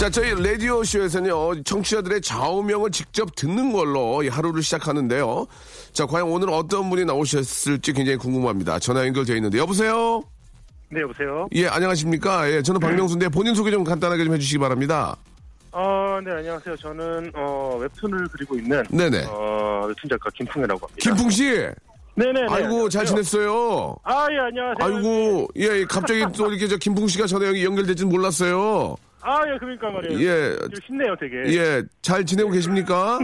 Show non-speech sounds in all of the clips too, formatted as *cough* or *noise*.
자, 저희 라디오쇼에서는요, 청취자들의 좌우명을 직접 듣는 걸로 이 하루를 시작하는데요. 자, 과연 오늘 어떤 분이 나오셨을지 굉장히 궁금합니다. 전화 연결되어 있는데, 여보세요? 네, 여보세요? 예, 안녕하십니까? 예, 저는 박명수인데 본인 소개 좀 간단하게 좀 해주시기 바랍니다. 어, 네, 안녕하세요. 저는, 어, 웹툰을 그리고 있는, 네네. 어, 웹툰 작가 김풍이라고 합니다. 김풍 씨! 네네네. 아이고, 잘 안녕하세요. 지냈어요? 아, 예, 안녕하세요. 아이고, 예, 예, 갑자기 또 이렇게 저 김풍 씨가 전화 연결- 연결될지는 몰랐어요. 아, 예, 그러니까 말이에요. 예. 좀 쉽네요, 되게. 예, 잘 지내고 계십니까?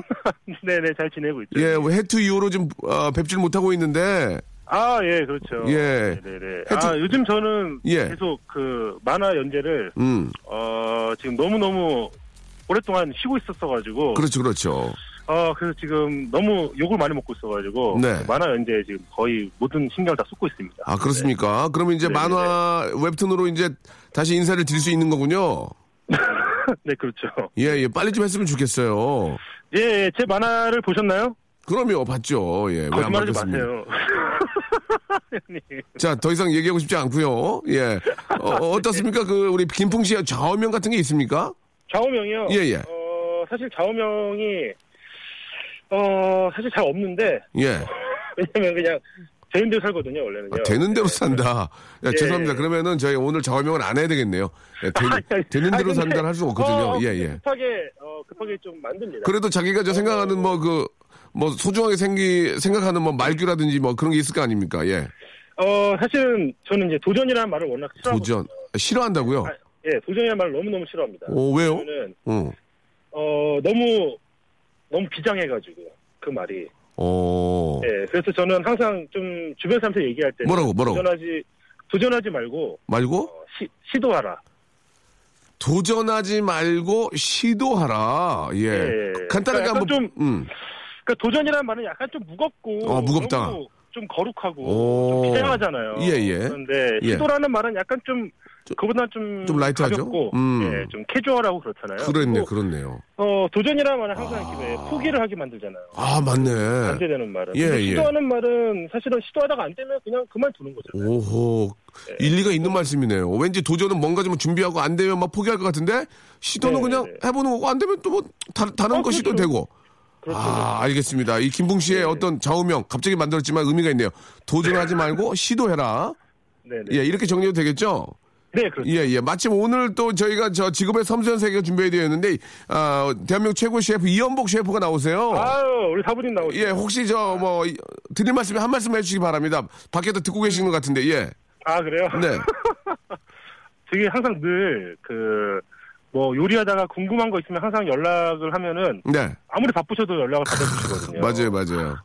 네네, *laughs* 잘 지내고 있죠. 예, 해투 이후로 좀, 어, 뵙질 못하고 있는데, 아, 예, 그렇죠. 예. 네네네. 하여튼- 아, 요즘 저는 예. 계속 그 만화 연재를, 음, 어, 지금 너무너무 오랫동안 쉬고 있었어가지고. 그렇죠, 그렇죠. 어, 그래서 지금 너무 욕을 많이 먹고 있어가지고. 네. 만화 연재에 지금 거의 모든 신경을 다 쏟고 있습니다. 아, 그렇습니까? 그러면 이제 네네네. 만화 웹툰으로 이제 다시 인사를 드릴 수 있는 거군요. *laughs* 네, 그렇죠. 예, 예, 빨리 좀 했으면 좋겠어요. 예, 예, 제 만화를 보셨나요? 그럼요, 봤죠. 예, 왜안 거짓말하지 봤겠습니까? *laughs* 자, 더 이상 얘기하고 싶지 않고요. 예. 어, 떻습니까그 우리 김풍 씨의 좌우명 같은 게 있습니까? 좌우명이요? 예, 예. 어, 사실 좌우명이, 어, 사실 잘 없는데, 예. *laughs* 왜냐면 그냥 되는 대로 살거든요, 원래는요. 아, 되는 대로 산다. 야, 예. 죄송합니다. 그러면은 저희 오늘 좌우명을 안 해야 되겠네요. 예, 되, *laughs* 아니, 되는 대로 산다는 할수 없거든요. 어, 예, 예. 급하게, 어, 급하게 좀 만듭니다. 그래도 자기가 저 생각하는 뭐 그, 뭐 소중하게 생기, 생각하는 뭐 말규라든지 뭐 그런 게 있을 거 아닙니까? 예. 어, 사실은 저는 이제 도전이라는 말을 워낙 싫어하고. 도전. 싫어한다고요? 아, 예, 도전이라는 말을 너무너무 싫어합니다. 오, 왜요? 저는, 어. 어, 너무, 너무 비장해가지고, 그 말이. 어. 예, 그래서 저는 항상 좀 주변 사람한테 얘기할 때 뭐라고, 뭐라고? 도전하지 도전하지 말고 말고? 어, 시, 시도하라. 도전하지 말고 시도하라. 예. 예. 간단하게 그러니까 한번. 약간 음. 그러니까 도전이라는 말은 약간 좀 무겁고 어, 무겁다. 너무 좀 거룩하고 오. 좀 비장하잖아요. 예, 예. 그런데 예. 시도라는 말은 약간 좀 그보다 좀, 좀 라이트하죠? 가볍고 음. 예, 좀 캐주얼하고 그렇잖아요. 그렇네, 그렇네요. 어, 도전이라는 말은 항상 이렇게 왜 포기를 하게 만들잖아요. 아, 맞네. 반대되는 말은. 예, 예. 시도하는 말은 사실은 시도하다가 안 되면 그냥 그만 두는 거잖아요. 오호. 네. 일리가 있는 말씀이네요. 왠지 도전은 뭔가 좀 준비하고 안 되면 막 포기할 것 같은데 시도는 네, 그냥 네. 해보는 거고 안 되면 또 뭐 다른 어, 거 시도 그렇죠. 되고. 그렇죠. 아, 알겠습니다. 이 김풍 씨의 네. 어떤 좌우명 갑자기 만들었지만 의미가 있네요. 도전하지 말고 *laughs* 시도해라. 네네. 예, 이렇게 정리해도 되겠죠? 네, 그렇죠. 예, 예. 마침 오늘 또 저희가 저 직업의 섬세한 세계가 준비되어 있는데, 아, 대한민국 최고 셰프 이연복 셰프가 나오세요. 아유, 우리 사부님 나오시죠. 예, 혹시 저 뭐 드릴 말씀에 한 말씀 해주시기 바랍니다. 밖에서 듣고 계시는 것 같은데, 예. 아, 그래요? 네. *laughs* 되게 항상 늘, 그, 뭐, 요리하다가 궁금한 거 있으면 항상 연락을 하면은, 네. 아무리 바쁘셔도 연락을 받아주시거든요. *laughs* 맞아요, 맞아요.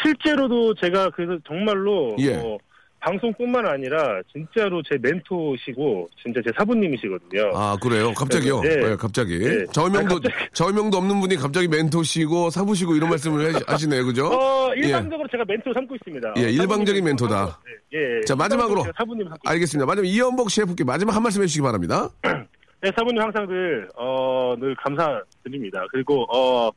실제로도 제가 그래서 정말로, 예. 뭐, 방송뿐만 아니라, 진짜로 제 멘토시고, 진짜 제 사부님이시거든요. 아, 그래요? 갑자기요? 네. 네, 갑자기. 네. 저명도, 갑자기. 저명도 없는 분이 갑자기 멘토시고 사부시고 이런 말씀을 하- *laughs* 하시네요, 그죠? 어, 일방적으로 제가 멘토 삼고 있습니다. 예, 어, 일방적인 멘토다. 네, 예, 예. 자, 마지막으로. 사부님 알겠습니다. 마지막 이연복 셰프께 마지막 한 말씀 해주시기 바랍니다. *clears throat* 네, 사부님 항상 늘, 어, 늘 감사드립니다. 그리고, 어,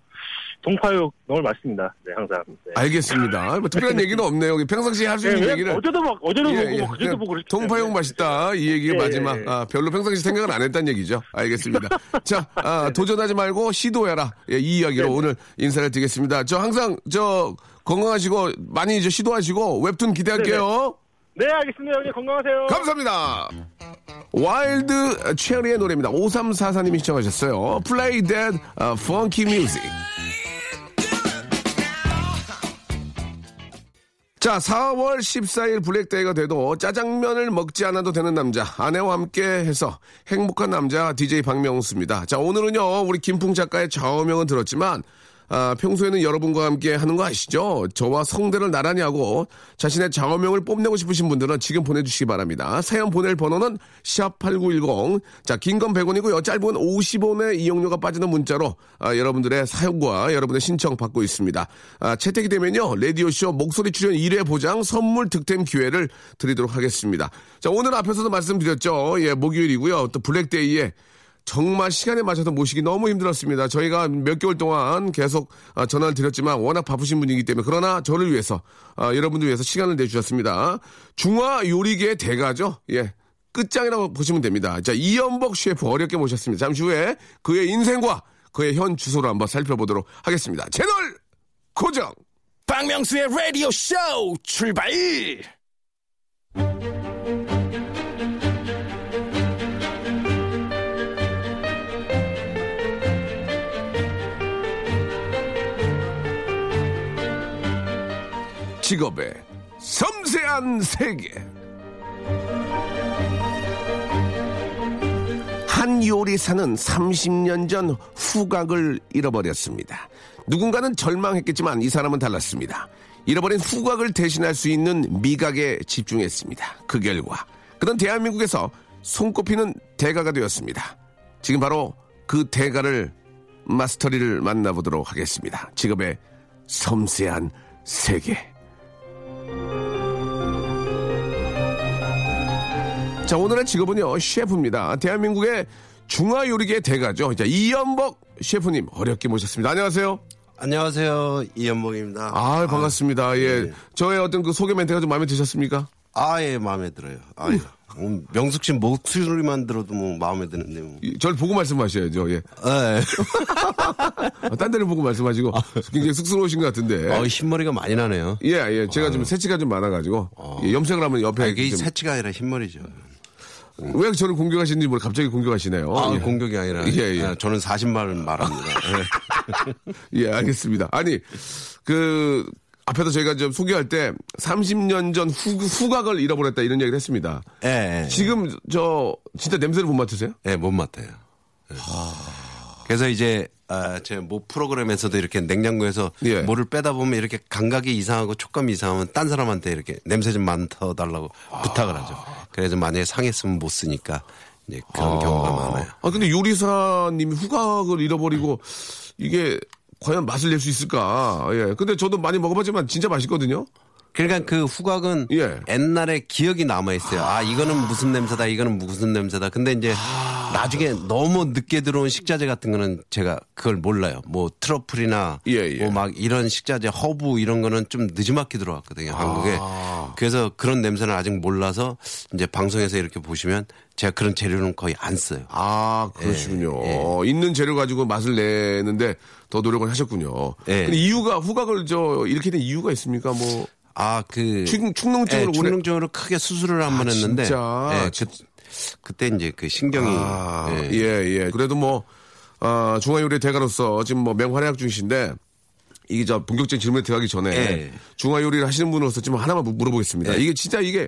동파육 너무 맛있습니다. 네, 항상. 네. 알겠습니다. 뭐 특별한 *laughs* 얘기는 없네요. 평상시에 할수 네, 있는 왜냐면 얘기를. 어제도 막, 어제도 예, 보고, 예. 뭐, 그제도 보고 동파육. 맛있다. 이 얘기가 예, 마지막. 예. 아, 별로 평상시 생각을 안 했다는 얘기죠. 알겠습니다. *laughs* 자, 아, 도전하지 말고 시도해라. 예, 이 이야기로 네, 네. 오늘 인사를 드리겠습니다. 저 항상 저 건강하시고 많이 이제 시도하시고 웹툰 기대할게요. 네, 알겠습니다. 형님 건강하세요. 감사합니다. Wild Cherry의 노래입니다. 5344님이 신청하셨어요. Play that uh, funky music. 자, 4월 14일 블랙데이가 돼도 짜장면을 먹지 않아도 되는 남자, 아내와 함께 해서 행복한 남자 DJ 박명수입니다. 자, 오늘은요, 우리 김풍 작가의 좌우명은 들었지만, 아, 평소에는 여러분과 함께 하는 거 아시죠? 저와 성대를 나란히 하고 자신의 좌우명을 뽐내고 싶으신 분들은 지금 보내주시기 바랍니다. 사연 보낼 번호는 샵8910. 자, 긴 건 100원이고요. 짧은 50원의 이용료가 빠지는 문자로 아, 여러분들의 사연과 여러분의 신청 받고 있습니다. 아, 채택이 되면요. 라디오쇼 목소리 출연 1회 보장 선물 득템 기회를 드리도록 하겠습니다. 자, 오늘 앞에서도 말씀드렸죠. 예, 목요일이고요. 또 블랙데이에 정말 시간에 맞춰서 모시기 너무 힘들었습니다. 저희가 몇 개월 동안 계속 아, 전화를 드렸지만 워낙 바쁘신 분이기 때문에 그러나 저를 위해서 아, 여러분들 위해서 시간을 내주셨습니다. 중화 요리계의 대가죠. 예. 끝장이라고 보시면 됩니다. 자, 이연복 셰프 어렵게 모셨습니다. 잠시 후에 그의 인생과 그의 현 주소를 한번 살펴보도록 하겠습니다. 채널 고정! 박명수의 라디오 쇼 출발! 직업의 섬세한 세계. 한 요리사는 30년 전 후각을 잃어버렸습니다. 누군가는 절망했겠지만 이 사람은 달랐습니다. 잃어버린 후각을 대신할 수 있는 미각에 집중했습니다. 그 결과 그는 대한민국에서 손꼽히는 대가가 되었습니다. 지금 바로 그 대가를 마스터리를 만나보도록 하겠습니다. 직업의 섬세한 세계. 자, 오늘의 직업은요, 셰프입니다. 대한민국의 중화요리계 대가죠. 자, 이연복 셰프님, 어렵게 모셨습니다. 안녕하세요. 안녕하세요. 이연목입니다. 아, 반갑습니다. 예. 네. 저의 어떤 그 소개 멘트가 좀 마음에 드셨습니까? 아, 예, 마음에 들어요. 아유, 음, 명숙 씨 목소리만 들어도 뭐 마음에 드는데 뭐. 이- 저를 보고 말씀하셔야죠. 예. 예. 아, 딴 데를 보고 말씀하시고 굉장히 쑥스러우신 것 같은데. 어, 흰머리가 많이 나네요. 예, 예. 제가 좀 새치가 좀 많아가지고 예, 염색을 하면 옆에 아, 이게 좀- 새치가 아니라 흰머리죠. 왜 저를 공격하시는지 모르 갑자기 공격하시네요. 아, 예. 공격이 아니라. 예, 예. 아, 저는 40말 말합니다. 예. *laughs* 예, 알겠습니다. 아니, 그, 앞에서 저희가 좀 소개할 때 30년 전 후, 후각을 잃어버렸다 이런 얘기를 했습니다. 예, 예. 지금 저 진짜 냄새를 못 맡으세요? 예, 못 맡아요. 예. 그래서 이제 아, 제모 프로그램에서도 이렇게 냉장고에서 예. 뭐를 빼다 보면 이렇게 감각이 이상하고 촉감이 이상하면 딴 사람한테 이렇게 냄새 좀 맡아달라고 부탁을 하죠. 그래서 만약에 상했으면 못 쓰니까 이제 그런 경우가 많아요. 아, 근데 요리사님이 후각을 잃어버리고 이게 과연 맛을 낼 수 있을까? 예. 근데 저도 많이 먹어봤지만 진짜 맛있거든요? 그러니까 그 후각은 예. 옛날에 기억이 남아 있어요. 아 이거는 무슨 냄새다, 이거는 무슨 냄새다. 근데 이제 아. 나중에 너무 늦게 들어온 식자재 같은 거는 제가 그걸 몰라요. 뭐 트러플이나 예, 예. 뭐막 이런 식자재 허브 이런 거는 좀 늦지막히 들어왔거든요 한국에. 아. 그래서 그런 냄새는 아직 몰라서 이제 방송에서 이렇게 보시면 제가 그런 재료는 거의 안 써요. 아, 그러시군요. 예, 어, 있는 재료 가지고 맛을 내는데 더 노력을 하셨군요. 예. 근데 이유가, 후각을 저, 이렇게 된 이유가 있습니까? 뭐, 아그 축- 축농증으로 예, 축농증으로 크게 수술을 한번 아, 했는데 진짜? 예, 그, 그때 이제 그 신경이 아, 예. 예, 예. 그래도 뭐, 아, 중화요리 대가로서 지금 뭐 맹활약 중이신데, 이게 저 본격적인 질문에 들어가기 전에 예. 중화요리를 하시는 분으로서 지금 하나만 물- 물어보겠습니다. 예. 이게 진짜 이게,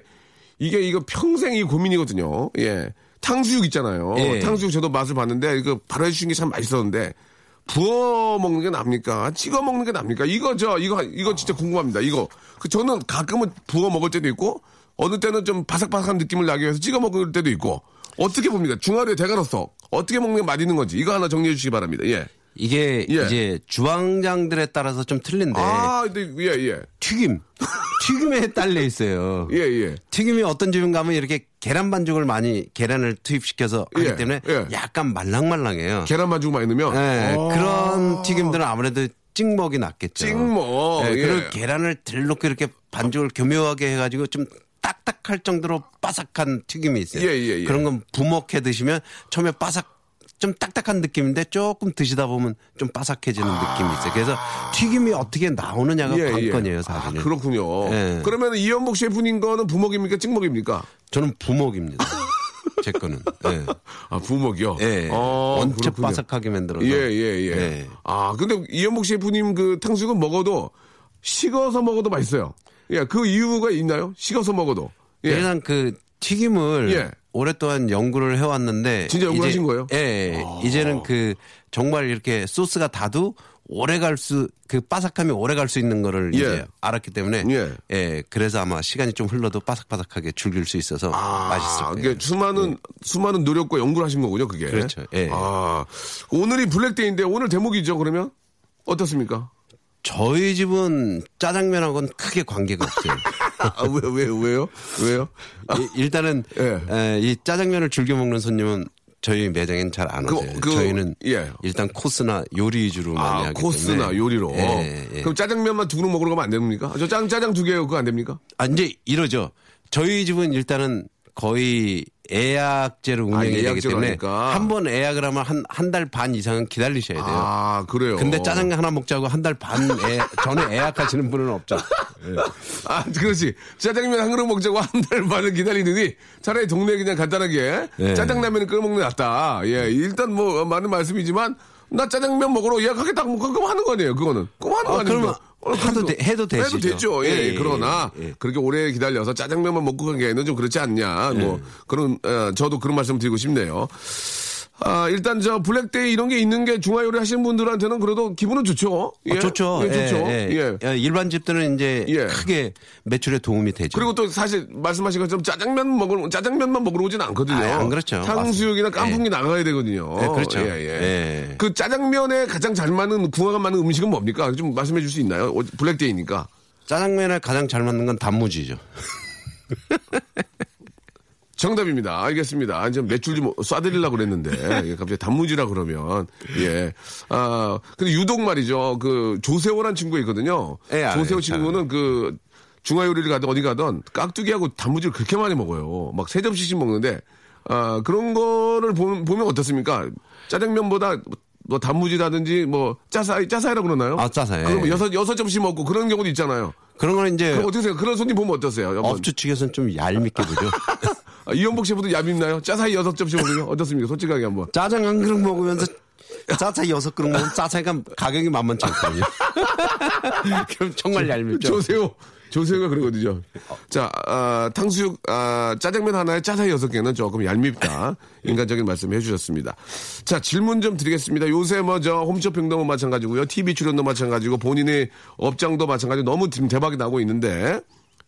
이게 이거 평생 이 고민이거든요. 예. 탕수육 있잖아요. 예. 탕수육 저도 맛을 봤는데, 이거 바로 해주신 게 참 맛있었는데, 부어 먹는 게 납니까? 찍어 먹는 게 납니까? 이거 저, 이거, 이거 진짜 궁금합니다. 이거. 그 저는 가끔은 부어 먹을 때도 있고, 어느 때는 좀 바삭바삭한 느낌을 나기 위해서 찍어 먹을 때도 있고, 어떻게 봅니까? 중화로의 대가로서 어떻게 먹는 게 맛있는 건지, 이거 하나 정리해 주시기 바랍니다. 예. 이게 예. 이제 주방장들에 따라서 좀 틀린데 아, 근데, 예, 예. 튀김 튀김에 딸려 있어요. 예, 예. 튀김이 어떤 집인 가면 이렇게 계란 반죽을 많이 계란을 투입시켜서 하기 예, 때문에 예. 약간 말랑말랑해요. 계란 반죽 많이 넣으면. 예, 아. 그런 튀김들은 아무래도 찍먹이 낫겠죠. 찍먹, 예, 예. 그리고 계란을 들놓고 이렇게 반죽을 교묘하게 해가지고 좀 딱딱할 정도로 바삭한 튀김이 있어요. 예, 예, 예. 그런 건 부먹해 드시면 처음에 바삭 좀 딱딱한 느낌인데 조금 드시다 보면 좀 바삭해지는 느낌이 있어요. 그래서 튀김이 어떻게 나오느냐가 관건이에요, 사실은. 아, 그렇군요. 예. 그러면 이연복 셰프님 거는 부먹입니까? 찍먹입니까? 저는 부먹입니다. 제 거는. 예. 아, 부먹이요? 예. 어, 원체 그렇군요. 바삭하게 만들어서. 예, 예, 예. 예. 아, 근데 이연복 셰프님 그 탕수육은 먹어도 식어서 먹어도 맛있어요. 예, 그 이유가 있나요? 식어서 먹어도. 예. 일단 그 튀김을 예. 오랫동안 연구를 해왔는데 진짜 연구하신 이제- 거예요? 아. 예, 예. 이제는 그 정말 이렇게 소스가 다도 오래 갈 수 그 바삭함이 오래 갈 수 있는 거를 예. 이제 알았기 때문에 예. 예. 그래서 아마 시간이 좀 흘러도 바삭바삭하게 즐길 수 있어서 맛있을 아, 거예요. 그게 수많은 수많은 노력과 연구를 하신 거군요, 그게. 그렇죠. 예. 아, 오늘이 블랙데이인데 오늘 대목이죠, 그러면? 어떻습니까? 저희 집은 짜장면하고는 크게 관계가 없어요. *laughs* 아, 왜, 왜, 왜요? 왜요? 이- 일단은 예. 에, 이 짜장면을 즐겨 먹는 손님은 저희 매장엔 잘안 그- 오세요. 그- 저희는 예. 일단 코스나 요리 위주로 많이 아, 하기 코스나 때문에 요리로. 예, 예. 그럼 짜장면만 두 그릇 먹으러 가면 안 됩니까? 저 짜, 짜장 두 개요, 그거 안 됩니까? 아, 이제 이러죠. 저희 집은 일단은 거의 예약제로 운영이 되기 아, 예약제로 때문에. 한 번 예약을 하면 한 한 달 반 이상은 기다리셔야 돼요. 아, 그래요. 근데 짜장면 하나 먹자고 한 달 반 전에 예약하시는 분은 없죠. *laughs* 아, 그렇지. 짜장면 한 그릇 먹자고 한 달 반을 기다리더니 차라리 동네에 그냥 간단하게 예. 짜장라면을 끓여 먹는 게 낫다. 예, 일단 뭐 맞는 말씀이지만 나 짜장면 먹으러 예약하겠다고 뭐 그럼 하는 거 아니에요, 그거는. 그럼 하는 거 아? 그 러면 해도 돼- 해도 해도 되시죠. 됐죠. 예, 예, 예. 예, 그러나 예. 그렇게 오래 기다려서 짜장면만 먹고 가기에는 좀 그렇지 않냐. 뭐 예. 그런 어, 저도 그런 말씀 드리고 싶네요. 아, 일단 저 블랙데이 이런 게 있는 게 중화요리 하시는 분들한테는 그래도 기분은 좋죠. 예. 어, 좋죠. 예, 좋죠. 예, 예. 예. 일반 집들은 이제 예. 크게 매출에 도움이 되죠. 그리고 또 사실 말씀하신 것처럼 짜장면 먹으러 짜장면만 먹으러 오진 않거든요. 아, 안 그렇죠. 탕수육이나 깐풍기 나가야 되거든요. 네, 그렇죠. 예, 예. 예. 그 짜장면에 가장 잘 맞는 궁합 맞는 음식은 뭡니까? 좀 말씀해 줄 수 있나요? 어, 블랙데이니까. 짜장면에 가장 잘 맞는 건 단무지죠. *laughs* 정답입니다. 알겠습니다. 좀 몇줄 좀 쏴드리려고 그랬는데, *laughs* 예, 갑자기 단무지라 그러면, 예. 아, 근데 유독 말이죠. 그, 조세호란 친구가 있거든요. 예, 알아요. 조세호 잘 친구는 그, 중화요리를 가든 어디 가든 깍두기하고 단무지를 그렇게 많이 먹어요. 막 세 접시씩 먹는데, 아, 그런 거를 보, 보면 어떻습니까? 짜장면보다 뭐 단무지라든지 뭐 짜사이, 짜사이라고 그러나요? 아, 짜사이. 그럼 여섯, 여섯 접시 먹고 그런 경우도 있잖아요. 그런 거는 이제 그럼 어떻게 생각해요? 그런 손님 보면 어떠세요? 업주 측에서는 좀 얄밉게 보죠. *laughs* 아, 이현복 셰프도 얇있나요? 짜사이 여섯 접시 먹으면 어떻습니까? 솔직하게 한번. 짜장 한 그릇 먹으면서 짜차 여섯 그릇 먹으면 짜차가 가격이 만만치 않거든요. *laughs* 그럼 정말 얄밉죠. 조세호. 조세호가 그러거든요. 자, 아, 탕수육, 아, 짜장면 하나에 짜사이 여섯 개는 조금 얄밉다. 인간적인 말씀 해주셨습니다. 자, 질문 좀 드리겠습니다. 요새 뭐, 저, 홈쇼핑도 뭐 마찬가지고요. TV 출연도 마찬가지고, 본인의 업장도 마찬가지고, 너무 지금 대박이 나고 있는데,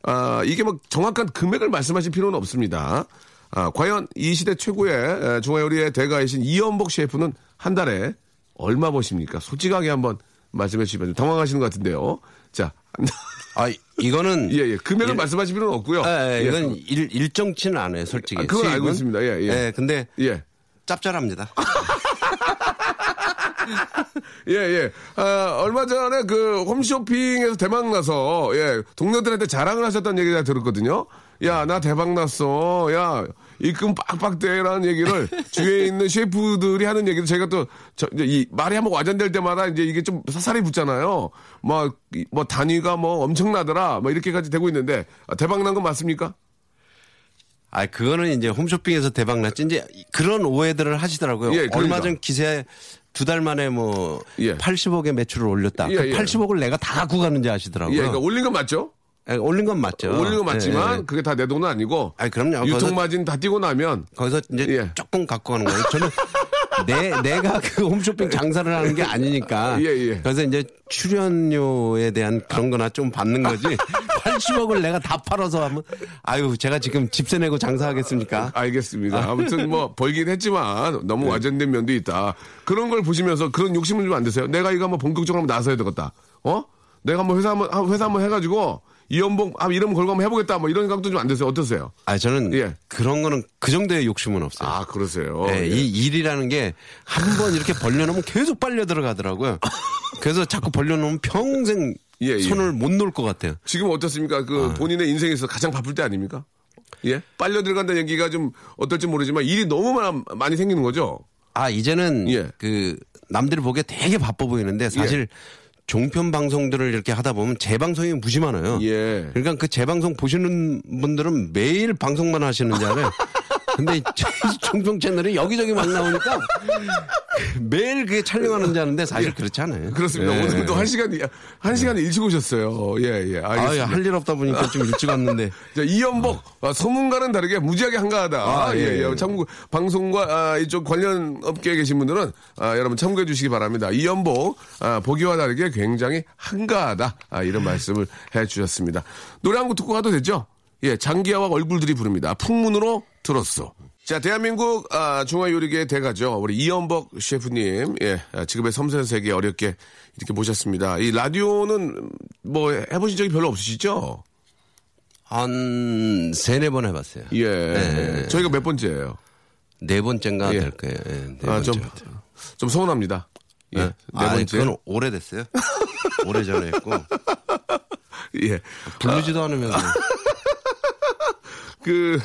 아, 이게 뭐 정확한 금액을 말씀하실 필요는 없습니다. 아, 과연 이 시대 최고의 에, 중화요리의 대가이신 이연복 셰프는 한 달에 얼마 버십니까? 솔직하게 한번 말씀해 주시면 좀 당황하시는 것 같은데요. 자, *laughs* 아, 이거는. *laughs* 예, 예. 금액을 일- 말씀하실 필요는 없고요. 예, 예, 예. 이건 일, 일정치는 않아요, 솔직히. 아, 그건 수익은. 알고 있습니다. 예, 예. 근데 예. 짭짤합니다. *laughs* *laughs* 예, 예. 아, 얼마 전에 그 홈쇼핑에서 대박 나서, 예, 동료들한테 자랑을 하셨다는 얘기를 들었거든요. 야, 나 대박 났어. 야, 입금 빡빡 대라는 얘기를 *laughs* 주위에 있는 셰프들이 하는 얘기를 제가 또, 저, 이제 이 말이 한번 와전될 때마다 이제 이게 좀 사살이 붙잖아요. 막, 이- 뭐 단위가 뭐 엄청나더라. 뭐 이렇게까지 되고 있는데, 아, 대박 난 건 맞습니까? 아, 그거는 이제 홈쇼핑에서 대박 났지. 이제 그런 오해들을 하시더라고요. 예, 그러니까. 얼마 전 기사에 두 달 만에 뭐 예. 80억의 매출을 올렸다. 예, 그 예. 80억을 내가 다 갖고 가는지 아시더라고요. 예, 그러니까 올린 건 맞죠? 예, 올린 건 맞죠. 올린 건 맞지만 예, 예. 그게 다 내 돈은 아니고 아니, 그럼요. 유통 마진 다 띄고 나면 거기서 이제 예. 조금 갖고 가는 거예요. 저는 내, 내가 그 홈쇼핑 장사를 하는 게 아니니까. *laughs* 예, 예. 그래서 이제 출연료에 대한 그런 거나 좀 받는 거지. *laughs* 80억을 내가 다 팔아서 하면, 아유, 제가 지금 집세 내고 장사하겠습니까? 알겠습니다. 아무튼 뭐 벌긴 했지만 너무 와전된 면도 있다. 그런 걸 보시면서 그런 욕심은 좀안 드세요? 내가 이거 한번 본격적으로 한번 나서야 되겠다. 어? 내가 한번 회사 한번 한- 회사 한번 해가지고 이연봉 아 이름 걸고 한번 해보겠다. 뭐 이런 생각도 좀 안 드세요? 어떠세요? 아, 저는 예. 그런 거는 그 정도의 욕심은 없어요. 아 그러세요. 네, 예. 이 일이라는 게 한 번 이렇게 벌려놓으면 계속 빨려 들어가더라고요. 그래서 자꾸 벌려놓으면 평생 예, 예. 손을 못 놓을 것 같아요. 지금 어떻습니까? 그 아. 본인의 인생에서 가장 바쁠 때 아닙니까? 예? 빨려 들어간다는 얘기가 좀 어떨지 모르지만 일이 너무 많- 많이 생기는 거죠. 아 이제는 예. 그 남들이 보기에 되게 바빠 보이는데 사실 종편 방송들을 이렇게 하다 보면 재방송이 무지 많아요. 예. 그러니까 그 재방송 보시는 분들은 매일 방송만 하시는 줄 알아요. *laughs* 근데 *laughs* 이 종편 채널이 여기저기 막 나오니까 매일 그게 촬영하는 줄 아는데 사실 그렇지 않아요. 그렇습니다. 예. 오늘도 한 시간, 한 시간 일찍 오셨어요. 예, 예. 아, 알겠습니다. 할일 없다 보니까 좀 일찍 왔는데. *laughs* 자, 이연복, 아, 소문과는 다르게 무지하게 한가하다. 아, 예, 예, 예. 예. 참, 방송과 아, 이쪽 관련 업계에 계신 분들은 아, 여러분 참고해 주시기 바랍니다. 이연복, 아, 보기와 다르게 굉장히 한가하다. 아, 이런 말씀을 해 주셨습니다. 노래 한 곡 듣고 가도 되죠? 예, 장기하와 얼굴들이 부릅니다. 풍문으로 들었어. 자, 대한민국 아, 중화요리계의 대가죠. 우리 이연복 셰프님, 예, 아, 직업의 섬세한 세계 어렵게 이렇게 모셨습니다. 이 라디오는 뭐 해보신 적이 별로 없으시죠? 한 세네 번 해봤어요. 예. 네. 저희가 몇 번째예요? 네 번째인가 예. 될 거예요. 예, 네 아, 번째 좀, 같아요. 좀 서운합니다. 예. 네. 네 아니, 번째. 그건 오래됐어요. 오래전에 했고. *laughs* 예. 부르지도 않으면. *laughs* 그,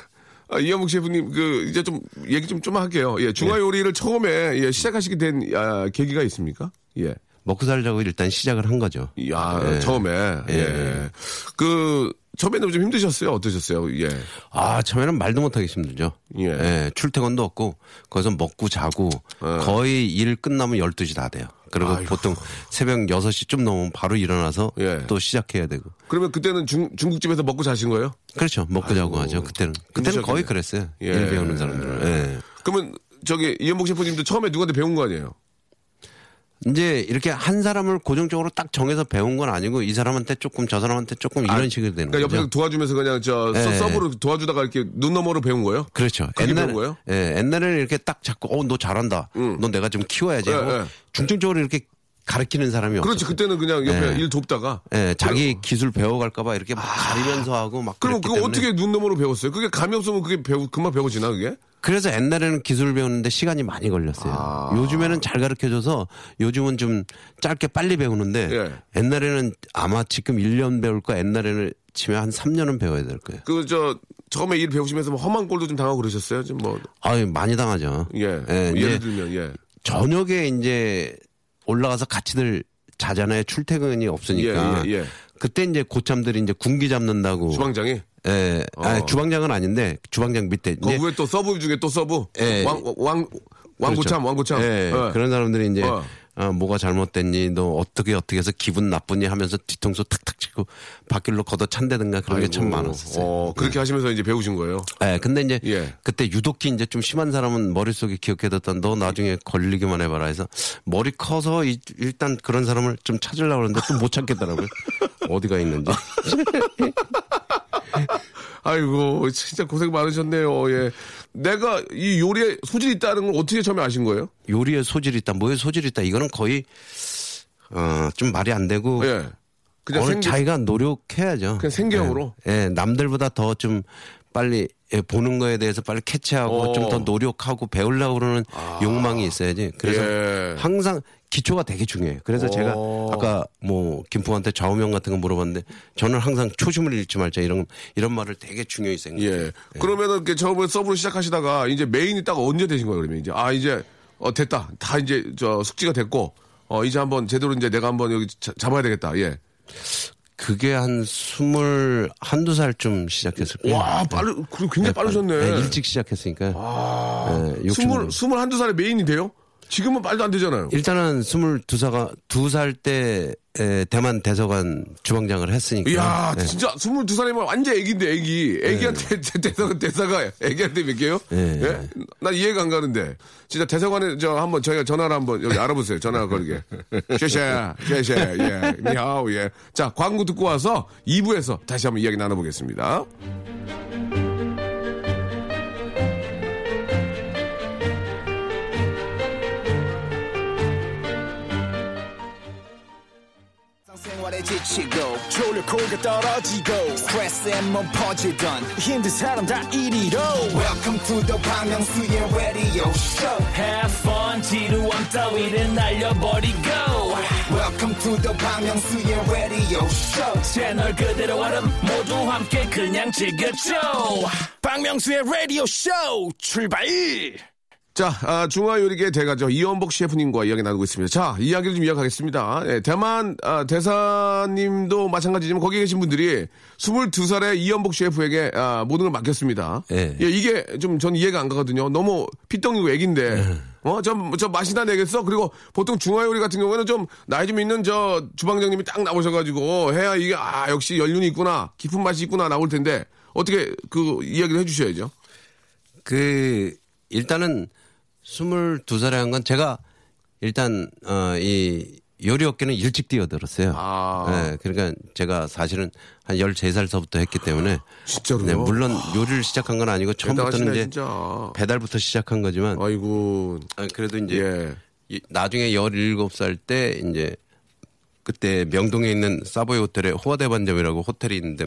아, 이현묵 셰프님, 그, 이제 좀, 얘기 좀, 좀 할게요. 예. 중화 요리를 처음에, 예, 시작하시게 된, 아, 계기가 있습니까? 예. 먹고 살자고 일단 시작을 한 거죠. 야, 예. 처음에. 예. 그, 처음에는 좀 힘드셨어요? 어떠셨어요? 예. 아, 처음에는 말도 못하기 힘들죠. 예. 출퇴근도 없고, 거기서 먹고 자고, 어. 거의 일 끝나면 12시 다 돼요. 그리고 아이고. 보통 새벽 6시쯤 넘으면 바로 일어나서 예. 또 시작해야 되고. 그러면 그때는 중, 중국집에서 먹고 자신 거예요? 그렇죠. 먹고 자고 하죠. 그때는. 그때는 거의. 그랬어요. 예. 일 배우는 사람들은. 예. 그러면, 저기, 이현묵 셰프님도 처음에 누구한테 배운 거 아니에요? 이제 이렇게 한 사람을 고정적으로 딱 정해서 배운 건 아니고 이 사람한테 조금 저 사람한테 조금 이런 식으로 되는 그러니까 거죠. 옆에서 도와주면서 그냥 저 서- 예. 서브로 도와주다가 이렇게 눈 너머로 배운 거예요? 그렇죠. 옛날에, 거예요? 예, 옛날에는 이렇게 딱 잡고, 어, 너 잘한다. 너 내가 좀 키워야지. 예, 예. 중점적으로 이렇게 가르치는 사람이 그렇지. 없어요. 그때는 그냥 옆에 예. 일 돕다가. 예, 자기 기술 배워갈까봐 이렇게 막 가리면서 하고 막. 아. 그럼 그거 때문에. 어떻게 눈 너머로 배웠어요? 그게 감이 없으면 그게 배우, 금방 배워지나, 그게? 그래서 옛날에는 기술을 배우는데 시간이 많이 걸렸어요. 아. 요즘에는 잘 가르쳐줘서 요즘은 좀 짧게 빨리 배우는데 예. 옛날에는 아마 지금 1년 배울 거 옛날에는 치면 한 3년은 배워야 될 거예요. 그, 저, 처음에 일 배우시면서 뭐 험한 꼴도 좀 당하고 그러셨어요? 좀 뭐, 아유, 많이 당하죠. 예. 예, 뭐 예를 들면, 예. 저녁에 이제 올라가서 같이들 자잖아요. 출퇴근이 없으니까. 예, 예, 예. 그때 이제 고참들이 이제 군기 잡는다고. 주방장이? 예. 아니, 어. 주방장은 아닌데 주방장 밑에. 그 이제 또 sub 중에 또 sub? 예. 왕, 왕, 왕고참, 그렇죠. 왕고참. 예. 예. 그런 사람들이 이제 어. 어, 뭐가 잘못됐니, 너 어떻게 어떻게 해서 기분 나쁘니 하면서 뒤통수 탁탁 치고 발길로 걷어 찬다든가 그런 게 참 많았었어요. 어, 그렇게 하시면서 이제 배우신 거예요? 예, 근데 이제 예. 그때 유독히 이제 좀 심한 사람은 머릿속에 기억해뒀던 너 나중에 걸리기만 해봐라 해서 머리 커서 이- 일단 그런 사람을 좀 찾으려고 그러는데 또 못 찾겠더라고요. *laughs* 어디가 있는지. *laughs* *laughs* 아이고, 진짜 고생 많으셨네요. 예. 내가 이 요리에 소질이 있다는 걸 어떻게 처음에 아신 거예요? 요리에 소질이 있다, 뭐에 소질이 있다, 이거는 거의, 어, 좀 말이 안 되고. 예. 그냥 어느 생기, 자기가 노력해야죠. 그냥 생경으로? 예, 예, 남들보다 더 좀 빨리 예, 보는 거에 대해서 빨리 캐치하고 어. 아. 좀더 노력하고 배우려고 그러는 욕망이 있어야지. 그래서 예. 항상 기초가 되게 중요해요. 그래서 어. 제가 아까 뭐 김풍한테 좌우명 같은 거 물어봤는데 저는 항상 초심을 잃지 말자 이런 이런 말을 되게 중요히 생각해요. 예. 그러면은 이렇게 처음에 서브로 시작하시다가 이제 메인이 딱 언제 되신 거예요, 그러면 이제? 아, 이제, 어, 됐다. 다 이제, 저, 숙지가 됐고, 어, 이제 한번 제대로 이제 내가 한번 여기 자- 잡아야 되겠다. 예. 그게 한 스물 한두 살쯤 시작했을 거예요. 와, 빠르, 그리고 굉장히 빠르셨네. 예, 일찍 시작했으니까. 예, 욕심도 스물, 스물 한두 살에 메인이 돼요? 지금은 말도 안 되잖아요. 일단은 스물두 살가 두살때 대만 대사관 주방장을 했으니까. 이야, 예. 진짜 스물두 살이면 완전 애기인데, 애기. 애기한테 대사가, 대사가 애기한테 몇 개요? 예. 예? 난 이해가 안 가는데. 진짜 대사관에 저 한번 저희가 전화를 한번 여기 알아보세요. 전화 걸게. *laughs* 쉐쉐, 쉐쉐, 예. 니하오, 예. 자, 광고 듣고 와서 2부에서 다시 한번 이야기 나눠보겠습니다. 지치고, 떨어지고, 퍼지던, welcome to the Bang Myung-soo's radio show Have fun 지루함 따위를 날려버리고 welcome to the Bang Myung-soo's radio show 모두 함께 그냥 즐겨줘 박명수의 라디오 쇼 출발 자, 아, 중화요리계 대가죠. 이연복 셰프님과 이야기 나누고 있습니다. 자, 이야기를 좀 이어가겠습니다. 예, 대만, 아, 대사님도 마찬가지지만 거기 계신 분들이 22살의 이연복 셰프에게 아, 모든 걸 맡겼습니다. 예. 이게 좀 전 이해가 안 가거든요. 너무 피덩이고 애긴데. 어, 저, 저 맛이나 내겠어? 그리고 보통 중화요리 같은 경우에는 좀 나이 좀 있는 저 주방장님이 딱 나오셔가지고 해야 이게 아, 역시 연륜이 있구나. 깊은 맛이 있구나 나올 텐데 어떻게 그 이야기를 해주셔야죠. 그 일단은 22살에 한 건 제가 일단 어 이 요리 업계는 일찍 뛰어들었어요. 아. 네, 그러니까 제가 사실은 한 13살서부터 했기 때문에 진짜로요? 네, 물론 요리를 시작한 건 아니고 처음부터는 이제 진짜. 배달부터 시작한 거지만 아이고. 아, 그래도 이제 예. 이- 나중에 17살 때 이제 그때 명동에 있는 사보이 호텔에 호화대반점이라고 호텔이 있는데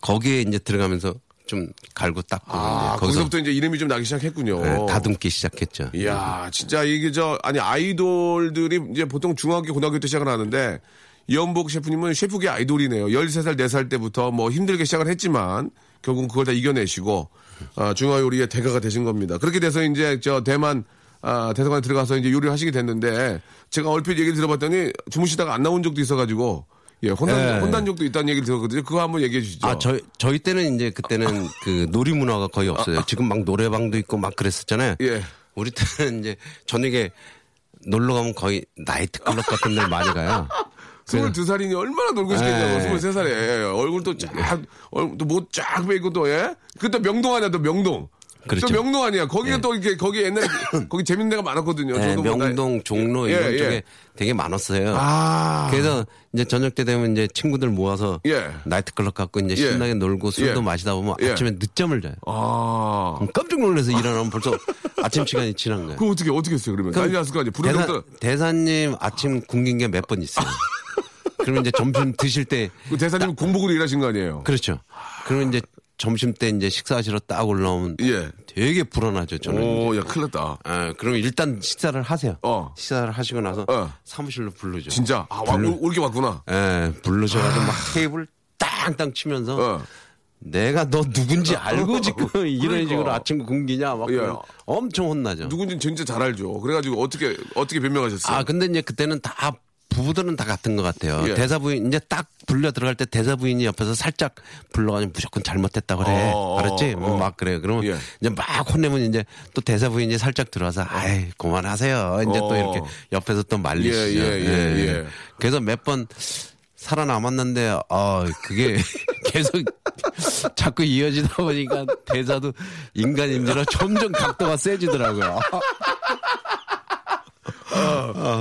거기에 이제 들어가면서 좀 갈고 닦고 아, 거기서부터 이제 이름이 좀 나기 시작했군요. 네, 다듬기 시작했죠. 이야, 진짜 이게 저, 아니, 아이돌들이 이제 보통 중학교, 고등학교 때 시작을 하는데, 이연복 셰프님은 셰프계 아이돌이네요. 13살, 4살 때부터 뭐 힘들게 시작을 했지만, 결국은 그걸 다 이겨내시고, 아, 중화 요리의 대가가 되신 겁니다. 그렇게 돼서 이제 저 대만, 아, 대사관에 들어가서 이제 요리를 하시게 됐는데, 제가 얼핏 얘기를 들어봤더니 주무시다가 안 나온 적도 있어가지고, 예, 네. 혼난 적도 있다는 얘기를 들었거든요. 그거 한번 얘기해 주시죠. 아, 저희, 저희 때는 이제 그때는 그 놀이 문화가 거의 없어요. 지금 막 노래방도 있고 막 그랬었잖아요. 예. 우리 때는 이제 저녁에 놀러 가면 거의 나이트클럽 같은 데 많이 가요. 22살이니 얼마나 놀고 싶겠냐고, 네. 23살에. 얼굴도 쫙, 얼굴도 못 쫙 빼고 또, 예? 그또 명동 아니야, 또 명동. 그렇죠. 또 명동 아니야. 거기가 예. 또 이렇게, 거기 옛날에, *coughs* 거기 재밌는 데가 많았거든요. 네, 저도 뭐 나- 명동, 종로 예, 이런 예. 쪽에 되게 많았어요. 아. 그래서 이제 저녁 때 되면 이제 친구들 모아서 예. 나이트클럽 갖고 이제 예. 신나게 놀고 술도 예. 마시다 보면 예. 아침에 늦잠을 자요. 아. 깜짝 놀라서 일어나면 벌써 *laughs* 아침 시간이 지난 거예요. 그거 어떻게, 어떻게 했어요, 그러면? 난리 났을 거 아니에요. 대사. 대사님 아침 굶긴 게 몇 번 있어요. *laughs* 그러면 이제 점심 드실 때 그 대사님 공복으로 일하신 거 아니에요? 그렇죠. 그러면 이제 점심 때 이제 식사하시러 딱 올라오면 예. 되게 불안하죠. 저는. 오, 야, 큰일 났다. 아, 그럼 일단 식사를 하세요. 어. 식사를 하시고 나서 어. 사무실로 부르죠. 진짜. 아, 와, 불러- 올- 올게 왔구나. 예, 부르셔가지고 막 테이블 땅땅 치면서 어. 내가 너 누군지 알고 지금 *laughs* 이런 그러니까. 식으로 아침 굶기냐 막 예. 엄청 혼나죠. 누군지는 진짜 잘 알죠. 그래가지고 어떻게, 어떻게 변명하셨어요? 아 근데 이제 그때는 다 부부들은 다 같은 것 같아요. 예. 대사 부인 이제 딱 불려 들어갈 때 대사 부인이 옆에서 살짝 불러가지고 무조건 잘못했다 그래. 어, 어, 알았지? 어. 뭐막 그래. 그러면 예. 이제 막 혼내면 이제 또 대사 부인이 살짝 들어와서 아이 그만하세요. 이제 어. 또 이렇게 옆에서 또 말리시죠. 예, 예, 예, 예. 그래서 몇 번 살아남았는데 아 그게 *laughs* 계속 자꾸 이어지다 보니까 대사도 인간인지라 점점 각도가 세지더라고요. *laughs*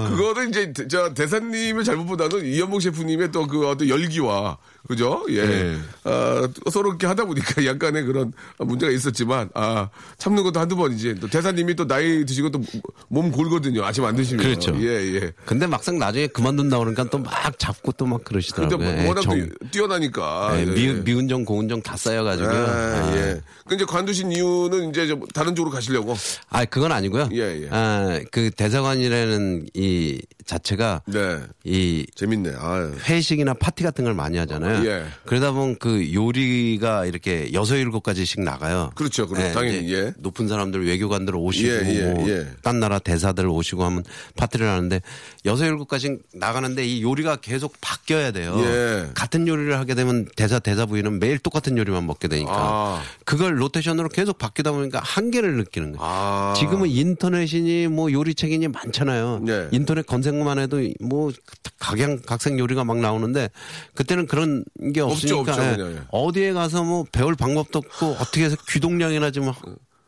그거는 이제 대- 저 대사님의 잘못보다는 이현복 셰프님의 또 그 어떤 열기와 그죠? 예. 네. 아, 서로 이렇게 하다 보니까 *laughs* 약간의 그런 문제가 있었지만 아 참는 것도 한두 번이지. 또 대사님이 또 나이 드시고 또 몸 골거든요. 아침 안 드시면. 그렇죠. 예 예. 근데 막상 나중에 그만둔다 그러니까 또 막 잡고 또막 근데 그러시더라고요. 뭐 예, 워낙 정- 또 뛰어나니까. 예, 예, 미, 예. 미운정 고운정 다 쌓여가지고요. 아, 아, 예. 그 이제 관두신 이유는 이제 좀 다른 쪽으로 가시려고. 아, 그건 아니고요. 예, 예. 아, 그 대사관이라는 이 자체가 네. 이 재밌네. 아 회식이나 파티 같은 걸 많이 하잖아요. 예. 그러다 보면 그 요리가 이렇게 여섯 일곱 가지씩 나가요. 그렇죠. 그렇죠. 당연히, 이제 예. 높은 사람들 외교관들 오시고 예, 예, 뭐 예. 딴 나라 대사들 오시고 하면 파티를 하는데 여섯 일곱 가지씩 나가는데 이 요리가 계속 바뀌어야 돼요. 예. 같은 요리를 하게 되면 대사 대사 부인은 매일 똑같은 요리만 먹게 되니까 아. 그걸 로테이션으로 계속 바뀌다 보니까 한계를 느끼는 거예요. 아. 지금은 인터넷이니 뭐 요리책이니 많잖아요. 네. 인터넷 검색만 해도 뭐 각양 각색 요리가 막 나오는데 그때는 그런 게 없죠, 없으니까 없죠, 예. 그냥, 예. 어디에 가서 뭐 배울 방법도 없고 어떻게 해서 귀동량이나 좀 하-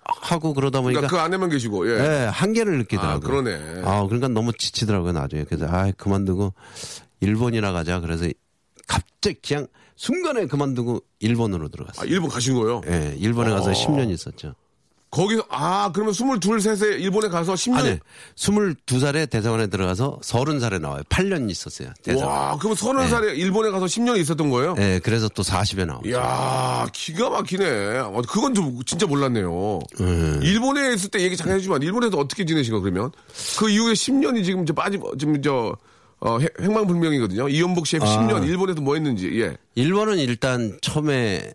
하고 그러다 보니까 그러니까 그 안에만 계시고. 예. 예, 한계를 느끼더라고요. 아, 그러네. 아, 그러니까 너무 지치더라고요, 나중에. 그래서 아, 그만두고 일본이나 가자. 그래서 갑자기 그냥 순간에 그만두고 일본으로 아, 들어갔어요. 일본 가신 거예요? 예, 일본에 가서 10년 있었죠. 거기서 아 그러면 22, 3세 일본에 가서 10년 아니, 22살에 대사관에 들어가서 30살에 나와요. 8년 있었어요. 대사관. 와 그럼 30살에 일본에 가서 10년 있었던 거예요? 예, 그래서 또 40에 나오죠. 이야 기가 막히네. 어, 그건 좀 진짜 몰랐네요. 음. 일본에 있을 때 얘기 잠깐 해주면 일본에서 어떻게 지내신 거 그러면? 그 이후에 10년이 지금 저 빠지 지금 저 어, 해- 행방불명이거든요. 이연복 셰프 아. 10년 일본에서 뭐 했는지 예. 일본은 일단 처음에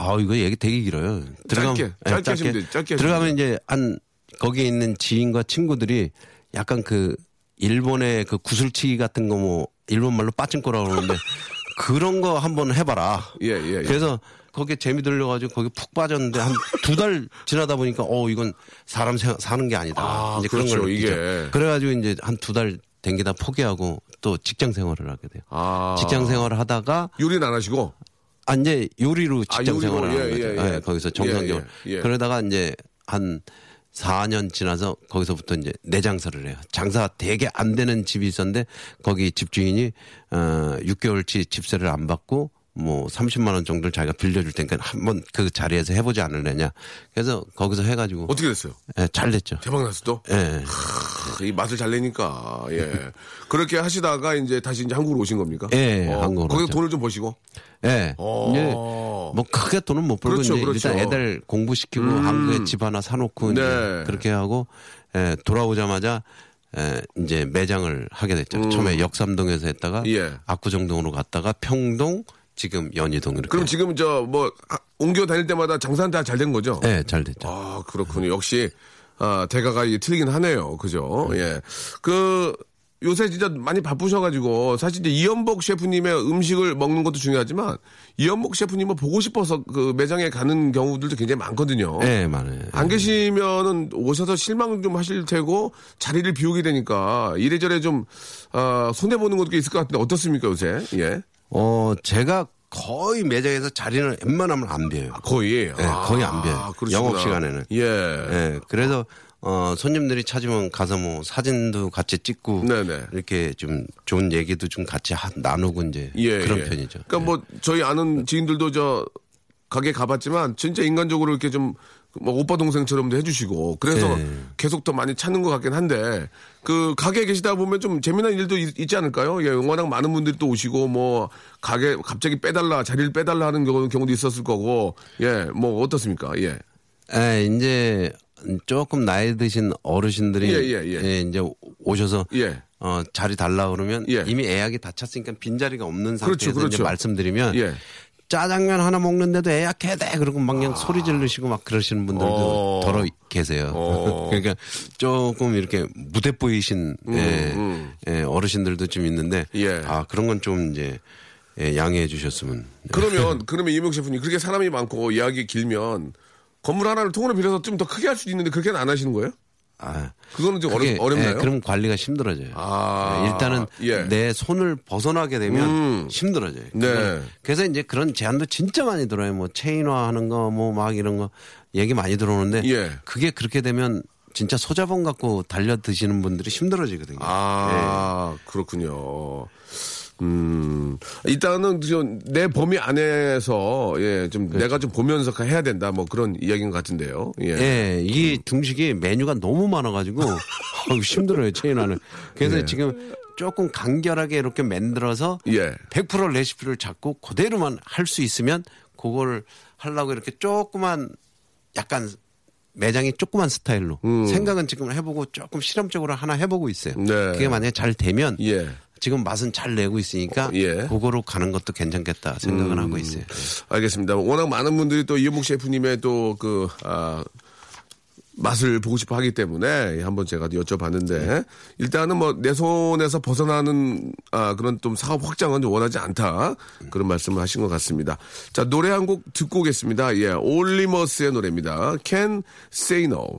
아 이거 얘기 되게 길어요. 들어가면 짧게, 짧게 하시면 돼요. 짧게 하시면 들어가면 이제 한 거기에 있는 지인과 친구들이 약간 그 일본의 그 구슬치기 같은 거 뭐 일본 말로 빠찡꼬라고 그러는데 *laughs* 그런 거 한번 해봐라. 예, 예, 예. 그래서 거기에 재미 들려가지고 거기 푹 빠졌는데 한 두 달 지나다 보니까 어 이건 사람 생- 사는 게 아니다. 아, 이제 그런 그렇죠, 걸 느끼죠. 이게. 그래가지고 이제 한 두 달 댕기다 포기하고 또 직장 생활을 하게 돼요. 아. 직장 생활을 하다가 요리는 안 하시고 아, 이제 요리로 직장 요리로, 생활을 하는 예, 거죠. 예, 예. 예, 거기서 정상적으로. 예, 예, 예. 그러다가 이제 한 4년 지나서 거기서부터 이제 내 장사를 해요. 장사 되게 안 되는 집이 있었는데 거기 집주인이 어 6개월치 집세를 안 받고 뭐 30만 원 정도를 자기가 빌려줄 테니까 한번 그 자리에서 해보지 않을래냐. 그래서 거기서 해가지고 어떻게 됐어요? 예, 잘 됐죠. 대박 났어 또? 예. 이 맛을 잘 내니까 예 그렇게 하시다가 이제 다시 이제 한국으로 오신 겁니까? 예, 한국으로 거기서 왔죠. 돈을 좀 버시고 예. 어. 이제 뭐 크게 돈은 못 벌고 그렇죠, 이제 그렇죠. 일단 애들 공부시키고 한국에 집 하나 사놓고 이제 네. 그렇게 하고 예, 돌아오자마자 예, 이제 매장을 하게 됐죠. 처음에 역삼동에서 했다가 음. 예. 압구정동으로 갔다가 평동 지금 연희동 이렇게. 그럼 지금 저 뭐 옮겨 다닐 때마다 장사는 다 잘 된 거죠? 예, 잘 됐죠. 아 그렇군요. 역시 아 대가가 이게 틀리긴 하네요. 그죠? 예. 그 요새 진짜 많이 바쁘셔가지고 사실 이제 이연복 셰프님의 음식을 먹는 것도 중요하지만 이연복 셰프님을 보고 싶어서 그 매장에 가는 경우들도 굉장히 많거든요. 예, 많아요. 안 계시면은 오셔서 실망 좀 하실 테고 자리를 비우게 되니까 이래저래 좀 아, 손해 보는 것도 있을 것 같은데 어떻습니까 요새? 예, 어, 제가 거의 매장에서 자리는 웬만하면 안 비어요. 거의 예, 거의 안 비어요. 그러시구나. 영업 시간에는. 예, 예, 그래서 어 손님들이 찾으면 가서 뭐 사진도 같이 찍고 네네. 이렇게 좀 좋은 얘기도 좀 같이 하- 나누고 이제 예, 그런 예. 편이죠. 그러니까 뭐 저희 아는 지인들도 저 가게 가봤지만 진짜 인간적으로 이렇게 좀 뭐 오빠 동생처럼도 해주시고 그래서 네. 계속 더 많이 찾는 것 같긴 한데 그 가게에 계시다 보면 좀 재미난 일도 있, 지 않을까요? 예, 워낙 많은 분들이 또 오시고 뭐 가게 갑자기 빼달라 자리를 빼달라 하는 경우, 경우도 있었을 거고 예, 뭐 어떻습니까? 예, 예, 이제 조금 나이 드신 어르신들이 예, 예, 예. 이제 오셔서 예. 어, 자리 달라 그러면 예. 이미 예약이 다 찼으니까 빈 자리가 없는 그렇죠, 상태에서 그렇죠. 이제 말씀드리면 예. 짜장면 하나 먹는데도 예약해야 돼. 그러고 막 그냥 소리 지르시고 막 그러시는 분들도 어. 더러 계세요. 어. *laughs* 그러니까 조금 이렇게 무대 보이신 예, 예, 어르신들도 좀 있는데 음, 예. 아 그런 건 좀 이제 예, 양해해 주셨으면. 그러면 *laughs* 그러면 이명 셰프님 그렇게 사람이 많고 예약이 길면 건물 하나를 통으로 빌려서 좀 더 크게 할 수도 있는데 그렇게는 안 하시는 거예요? 아, 그거는 좀 그게, 어렵, 어렵 나요? 예, 그럼 관리가 힘들어져요. 아, 예, 일단은 예. 내 손을 벗어나게 되면 음. 힘들어져요. 네. 그래서 이제 그런 제안도 진짜 많이 들어요. 뭐 체인화 하는 거 뭐 막 이런 거 얘기 많이 들어오는데 예. 그게 그렇게 되면 진짜 소자본 갖고 달려 드시는 분들이 힘들어지거든요. 아, 예. 그렇군요. 음, 일단은 좀내 범위 안에서, 예, 좀 내가 좀 보면서 해야 된다, 뭐 그런 이야기인 것 같은데요. 예. 예, 이 중식이 메뉴가 너무 많아가지고 *laughs* 힘들어요 체인화는. 그래서 예. 지금 조금 간결하게 이렇게 만들어서 예. 100% 레시피를 잡고 그대로만 할 수 있으면 그걸 하려고 이렇게 조그만 약간 매장이 조그만 스타일로 생각은 지금 해보고 조금 실험적으로 하나 해보고 있어요. 음. 네. 그게 만약에 잘 되면 예. 지금 맛은 잘 내고 있으니까 예. 그거로 가는 것도 괜찮겠다 생각은 하고 있어요. 알겠습니다. 워낙 많은 분들이 또 이현복 셰프님의 또 그, 아, 맛을 보고 싶어 하기 때문에 한번 제가 여쭤봤는데 일단은 뭐 내 손에서 벗어나는 아, 그런 좀 사업 확장은 원하지 않다 그런 말씀을 하신 것 같습니다. 자 노래 한 곡 듣고 오겠습니다. 예, 올리머스의 노래입니다. Can Say No.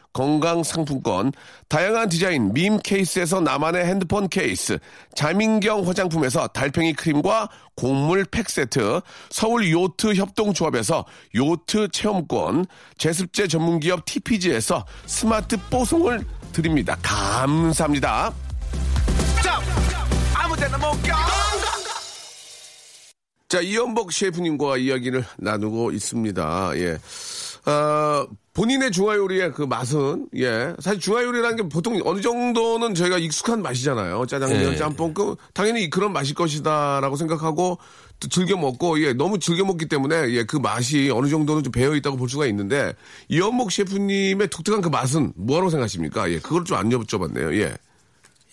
건강 상품권, 다양한 디자인 밈 케이스에서 나만의 핸드폰 케이스, 자민경 화장품에서 달팽이 크림과 곡물 팩 세트, 서울 요트 협동조합에서 요트 체험권, 제습제 전문기업 TPG에서 스마트 뽀송을 드립니다. 감사합니다. 자, 이연복 셰프님과 이야기를 나누고 있습니다. 예. 어, 본인의 중화 요리의 그 맛은 예. 사실 중화 요리라는 게 보통 어느 정도는 저희가 익숙한 맛이잖아요. 짜장면 예. 짬뽕 그 당연히 그런 맛일 것이다라고 생각하고 또 즐겨 먹고 예 너무 즐겨 먹기 때문에 예 그 맛이 어느 정도는 좀 배어 있다고 볼 수가 있는데 이연목 셰프님의 독특한 그 맛은 뭐라고 생각하십니까? 예 그걸 좀 안 여쭤봤네요. 예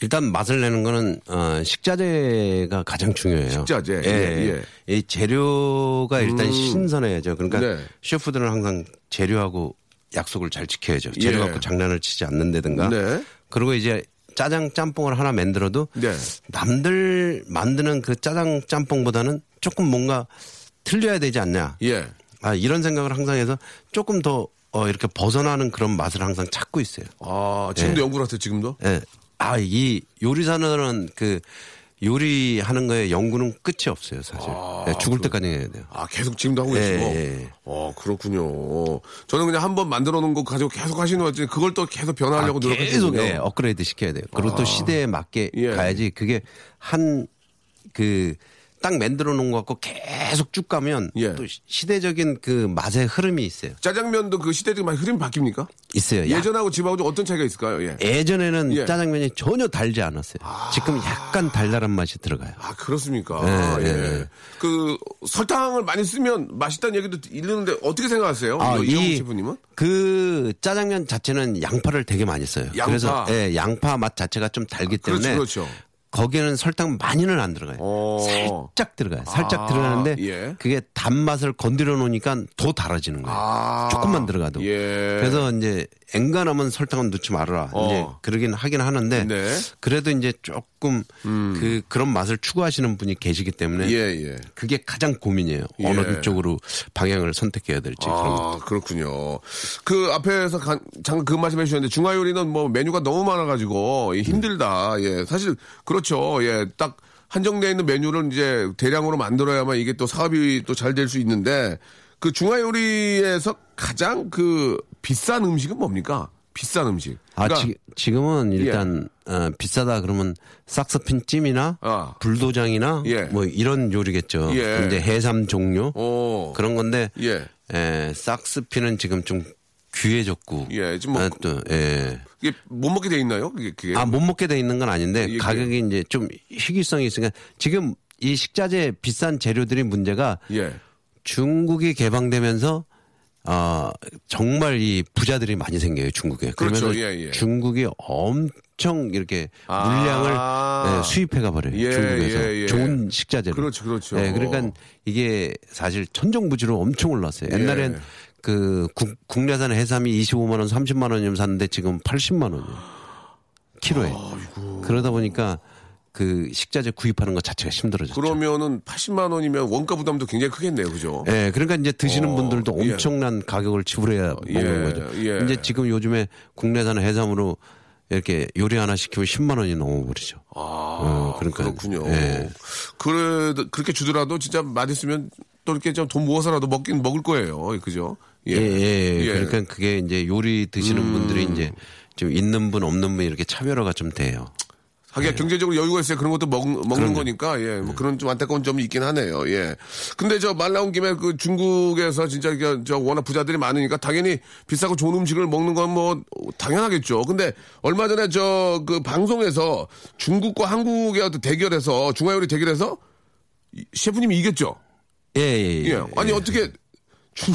일단 맛을 내는 거는 어, 식자재가 가장 중요해요. 식자재. 예. 예, 예. 이 재료가 일단 음. 신선해야죠. 그러니까 네. 셰프들은 항상 재료하고 약속을 잘 지켜야죠. 재료 예. 갖고 장난을 치지 않는다든가. 네. 그리고 이제 짜장 짬뽕을 하나 만들어도 네. 남들 만드는 그 짜장 짬뽕보다는 조금 뭔가 틀려야 되지 않냐. 예. 아, 이런 생각을 항상 해서 조금 더 어, 이렇게 벗어나는 그런 맛을 항상 찾고 있어요. 아 지금도 예. 연구를 하세요 지금도 예. 아, 이 요리사는 그 요리하는 거에 연구는 끝이 없어요, 사실. 예, 죽을 때까지 해야 돼요. 아 계속 지금도 하고 예, 계시고 예. 어 그렇군요 저는 그냥 한 번 만들어 놓은 거 가지고 계속 하시는 거지 그걸 또 계속 변화하려고 아, 노력하시는 계속 예, 업그레이드 시켜야 돼요. 그리고 또 시대에 맞게 예. 가야지 그게 한 그 딱 만들어 놓은 거 갖고 계속 쭉 가면 예. 또 시- 시대적인 그 맛의 흐름이 있어요. 짜장면도 그 시대적 많이 흐름이 바뀝니까? 있어요. 약- 예전하고 지금하고 좀 어떤 차이가 있을까요? 예. 예전에는 예. 짜장면이 전혀 달지 않았어요. 지금 약간 달달한 맛이 들어가요. 아 그렇습니까? 예, 예. 예. 그 설탕을 많이 쓰면 맛있다는 얘기도 있는데 어떻게 생각하세요? 아, 이 셰프님은? 그 짜장면 자체는 양파를 되게 많이 써요. 양파. 그래서 예, 양파 맛 자체가 좀 달기 그렇죠, 때문에 그렇죠. 거기에는 설탕 많이는 안 들어가요. 어. 살짝 들어가요. 살짝 아, 들어가는데 예. 그게 단맛을 건드려 놓으니까 더 달아지는 거예요. 아. 조금만 들어가도. 예. 그래서 이제 엔간하면 설탕은 넣지 말아라. 어. 이제 그러긴 하긴 하는데 네. 그래도 이제 조금 그 그런 맛을 추구하시는 분이 계시기 때문에 예, 예. 그게 가장 고민이에요. 예. 어느 쪽으로 방향을 선택해야 될지. 아, 그렇군요. 그 앞에서 간- 잠깐 그 말씀 해 주셨는데 중화 요리는 뭐 메뉴가 너무 많아가지고 이 힘들다. 예, 사실 그렇죠. 예, 딱 한정되어 있는 메뉴를 이제 대량으로 만들어야만 이게 또 사업이 또 잘 될 수 있는데 그 중화 요리에서 가장 그 비싼 음식은 뭡니까? 비싼 음식. 아, 그러니까 지, 금은 일단 어, 비싸다 그러면 싹스핀 찜이나 아. 불도장이나 예. 뭐 이런 요리겠죠. 예. 이제 해삼 종류 오. 그런 건데 예. 에, 싹스핀은 지금 좀 귀해졌고 예, 지금 뭐 아, 또 예. 이게 못 먹게 돼 있나요? 그게, 그게? 아, 못 먹게 돼 있는 건 아닌데 이게- 가격이 이제 좀 희귀성이 있으니까 지금 이 식자재 비싼 재료들이 문제가 예. 중국이 개방되면서 어, 정말 이 부자들이 많이 생겨요 중국에. 그렇죠. 그러면서 예, 예. 중국이 엄청 이렇게 아. 물량을 예, 수입해 가 버려요 예, 중국에서 예, 예. 좋은 식자재를. 그렇죠, 그렇죠. 예, 그러니까 이게 사실 천정부지로 엄청 올랐어요. 옛날엔 예. 그 국, 국내산 해삼이 25만 원, 30만 원이면 샀는데 지금 80만 원이에요. *gasps* 키로에. 그러다 보니까 그 식자재 구입하는 것 자체가 힘들어졌죠. 그러면은 80만 원이면 원가 부담도 굉장히 크겠네요. 그죠? 예, 그러니까 이제 드시는 어, 분들도 예. 엄청난 가격을 지불해야 먹는 예, 거죠. 예. 이제 지금 요즘에 국내산 해삼으로 이렇게 요리 하나 시키면 10만 원이 넘어버리죠. 아, 어, 그러니까, 그렇군요. 예. 그래도 그렇게 주더라도 진짜 맛있으면 또 이렇게 좀 돈 모아서라도 먹긴 먹을 거예요. 그죠? 예, 예. 예. 그러니까 그게 이제 요리 드시는 음. 분들이 이제 좀 있는 분 없는 분 이렇게 차별화가 좀 돼요. 하기가 경제적으로 여유가 있어야 그런 것도 먹, 먹는 예. 그럼요. 거니까, 예, 뭐 그런 좀 안타까운 점이 있긴 하네요, 예. 근데 저 말 나온 김에 그 중국에서 진짜 저 워낙 부자들이 많으니까 당연히 비싸고 좋은 음식을 먹는 건 뭐 당연하겠죠. 근데 얼마 전에 저 그 방송에서 중국과 한국의 어떤 대결에서 중화요리 대결에서 이- 셰프님이 이겼죠. 예, 예. 예. 아니 어떻게 중,